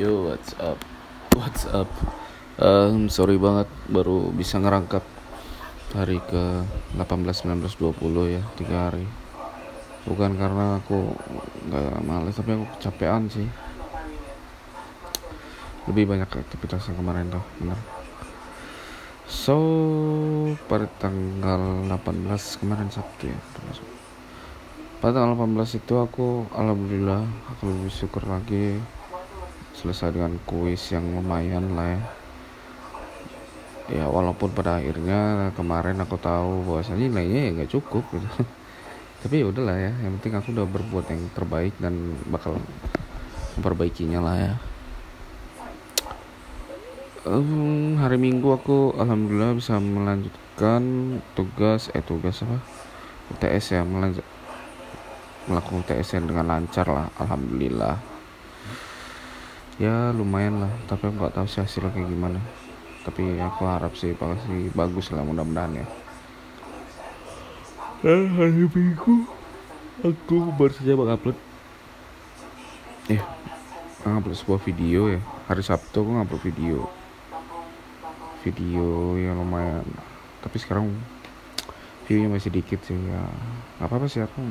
Yo, what's up? What's up? Um, sorry banget baru bisa ngerangkap hari ke 18, 19, 20 ya, tiga hari. Bukan karena aku nggak males, tapi aku kecapean sih. Lebih banyak aktivitas yang kemarin tuh, bener. So, pada tanggal 18 kemarin Sabtu ya. Pada tanggal 18 itu aku alhamdulillah aku lebih syukur lagi selesai dengan kuis yang lumayan lah ya. Ya walaupun pada akhirnya kemarin aku tahu bahwasanya nilainya ya nggak cukup gitu. Tapi ya udahlah ya yang penting aku udah berbuat yang terbaik dan bakal memperbaikinya lah ya. Um, hari minggu aku alhamdulillah bisa melanjutkan tugas eh tugas apa? UTS ya melanjut melakukan UTS dengan lancar lah alhamdulillah ya lumayan lah. Tapi aku nggak tahu sih hasilnya kayak gimana. Tapi aku harap sih pasti bagus lah mudah-mudahan ya. Eh hari minggu aku baru saja mengupload eh ngupload sebuah video ya. Hari sabtu aku ngupload video. Video yang lumayan. Tapi sekarang viewnya masih dikit sih ya. Nggak apa-apa sih aku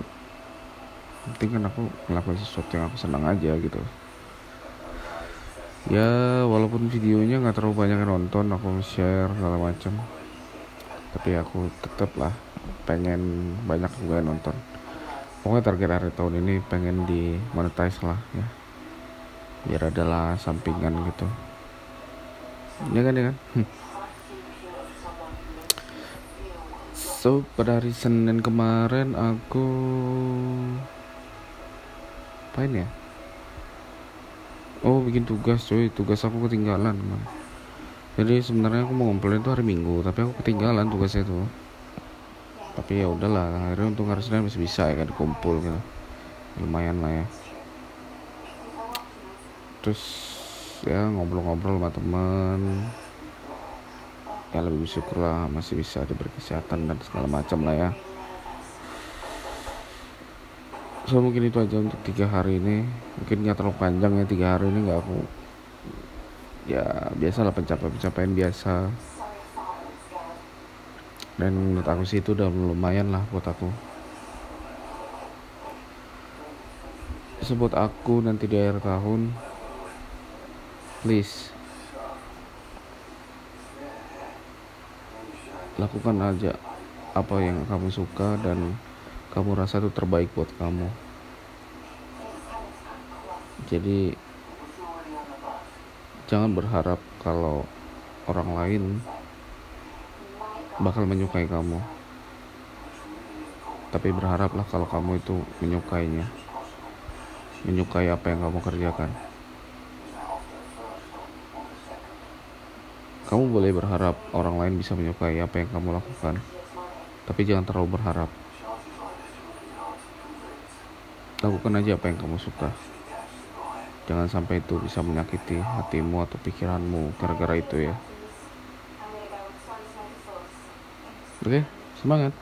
penting kan aku melakukan sesuatu yang aku senang aja gitu ya walaupun videonya nggak terlalu banyak yang nonton aku share segala macam. Tapi aku tetap lah pengen banyak juga yang nonton. Pokoknya target akhir tahun ini pengen di monetize lah ya. Biar adalah sampingan gitu. Ya kan ya kan? So pada hari Senin kemarin aku apain ya oh bikin tugas cuy. Tugas aku ketinggalan man. jadi sebenarnya aku mau ngumpulin itu hari minggu tapi aku ketinggalan tugasnya itu. Tapi ya udahlah akhirnya untuk hari senin masih bisa ya kan kumpul gitu. Lumayan lah ya. Terus ya ngobrol-ngobrol sama temen. Ya lebih bersyukur lah masih bisa diberi kesehatan dan segala macam lah ya so mungkin itu aja untuk tiga hari ini. Mungkin nggak terlalu panjang ya tiga hari ini nggak aku ya biasa lah pencapaian pencapaian biasa. Dan menurut aku sih itu udah lumayan lah buat aku. Sebut aku nanti di akhir tahun please. Lakukan aja apa yang kamu suka dan kamu rasa itu terbaik buat kamu. Jadi jangan berharap kalau orang lain bakal menyukai kamu. Tapi berharaplah kalau kamu itu menyukainya. Menyukai apa yang kamu kerjakan. Kamu boleh berharap orang lain bisa menyukai apa yang kamu lakukan. Tapi jangan terlalu berharap lakukan aja apa yang kamu suka. Jangan sampai itu bisa menyakiti hatimu atau pikiranmu gara-gara itu ya. Oke semangat